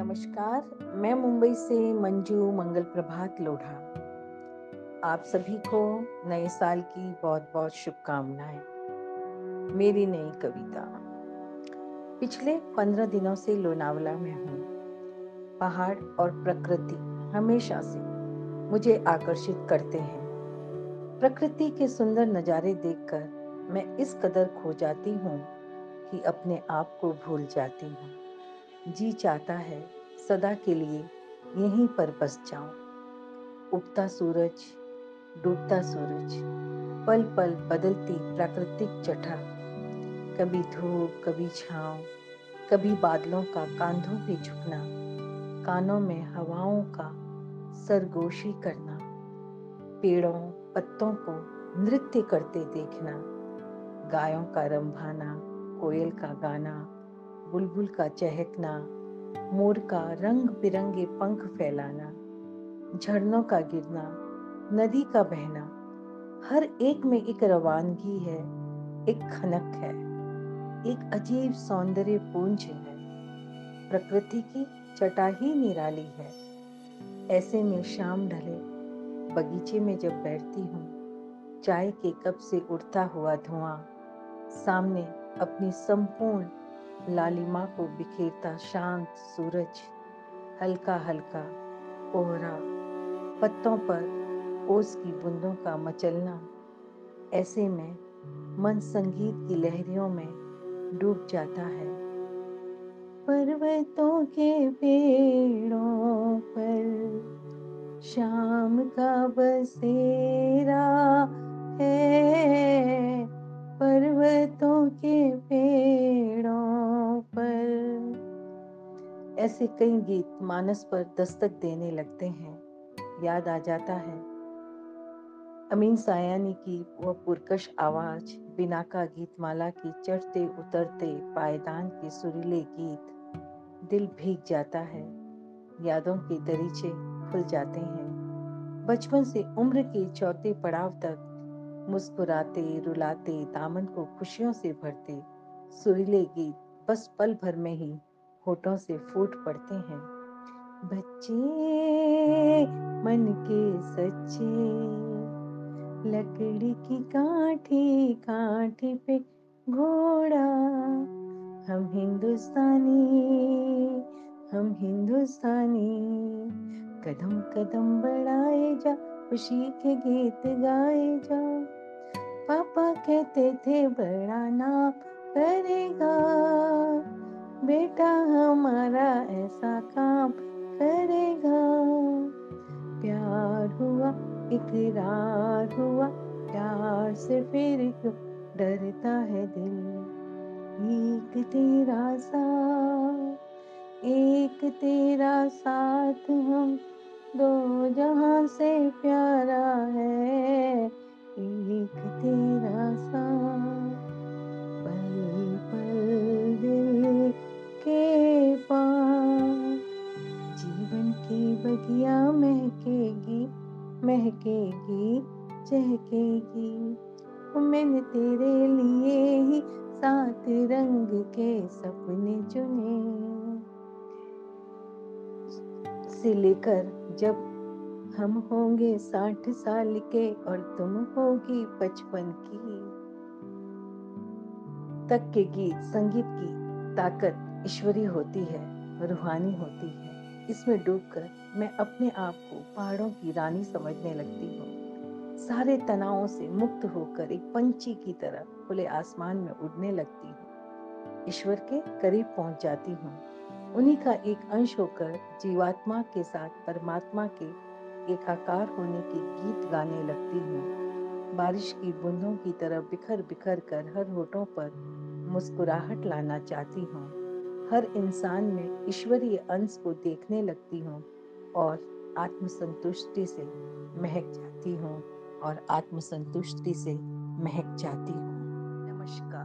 नमस्कार, मैं मुंबई से मंजू मंगल प्रभात लोढ़ा। आप सभी को नए साल की बहुत बहुत शुभकामनाएँ। मेरी नई कविता। पिछले पंद्रह दिनों से लोनावला में हूँ। पहाड़ और प्रकृति हमेशा से मुझे आकर्षित करते हैं। प्रकृति के सुंदर नज़ारे देखकर मैं इस कदर खो जाती हूँ कि अपने आप को भूल जाती हूँ। जी चाहता है, सदा के लिए यहीं पर बस जाऊँ। उगता सूरज, डूबता सूरज, पल पल बदलती प्राकृतिक चटा कभी धूप, कभी छांव, कभी बादलों का कांधों पे झुकना, कानों में हवाओं का सरगोशी करना। पेड़ों, पत्तों को नृत्य करते देखना, गायों का रंभाना, कोयल का गाना बुलबुल का चहकना, मोर का रंग बिरंगे पंख फैलाना, झरनों का गिरना, नदी का बहना। हर एक में एक रवानगी है, एक खनक है, एक अजीब सौंदर्य पुंज है। प्रकृति की चटा ही निराली है। ऐसे में शाम ढले, बगीचे में जब बैठती हूँ, चाय के कप से उड़ता हुआ धुआँ, सामने अपनी संपूर्ण लालिमा को बिखेरता शांत सूरज हल्का हल्का कोहरा। पत्तों पर ओस की बूंदों का मचलना। ऐसे में मन संगीत की लहरियों में डूब जाता है। पर्वतों के पेड़ों पर शाम का बसेरा ऐसे कई गीत मानस पर दस्तक देने लगते हैं। याद आ जाता है। अमीन सायानी की वह पुरकश आवाज़, बिना का गीतमाला की चढ़ते उतरते पायदान के सुरीले गीत, दिल भीग जाता है। यादों के दरीचे खुल जाते हैं। बचपन से उम्र के चौथे पड़ाव तक मुस्कुराते, रुलाते, दामन को खुशियों से भरते, सुरीले गीत बस पल भर में ही होठों से फूट पड़ते हैं। बच्चे मन के सच्चे, लकड़ी की काठी काठी पे घोड़ा, हम हिंदुस्तानी हम हिंदुस्तानी। कदम कदम बढ़ाए जा, खुशी के गीत गाए जा। पापा कहते थे, बड़ा नाम करेगा। बेटा, हमारा ऐसा काम करेगा। प्यार हुआ, इकरार हुआ, प्यार से फिर क्यों डरता है दिल? एक तेरा साथ, एक तेरा साथ हम दो जहाँ से प्यारा है। एक तेरा सा बगिया महकेगी महकेगी, चहकेगी। मैंने तेरे लिए ही सात रंग के सपने चुने। से लेकर जब हम होंगे साठ साल के और तुम होगी बचपन की, तक के गीत, संगीत की ताकत ईश्वरी होती है, रूहानी होती है। इसमें डूबकर मैं अपने आप को पहाड़ों की रानी समझने लगती हूँ। सारे तनावों से मुक्त होकर एक पंछी की तरह खुले आसमान में उड़ने लगती हूँ। ईश्वर के करीब पहुँच जाती हूँ। उन्हीं का एक अंश होकर जीवात्मा के साथ परमात्मा के एकाकार होने के गीत गाने लगती हूँ। बारिश की बूंदों की तरह बिखर बिखर कर हर होठों पर मुस्कुराहट लाना चाहती हूँ। हर इंसान में ईश्वरीय अंश को देखने लगती हूँ और आत्मसंतुष्टि से महक जाती हूँ और आत्मसंतुष्टि से महक जाती हूँ। नमस्कार।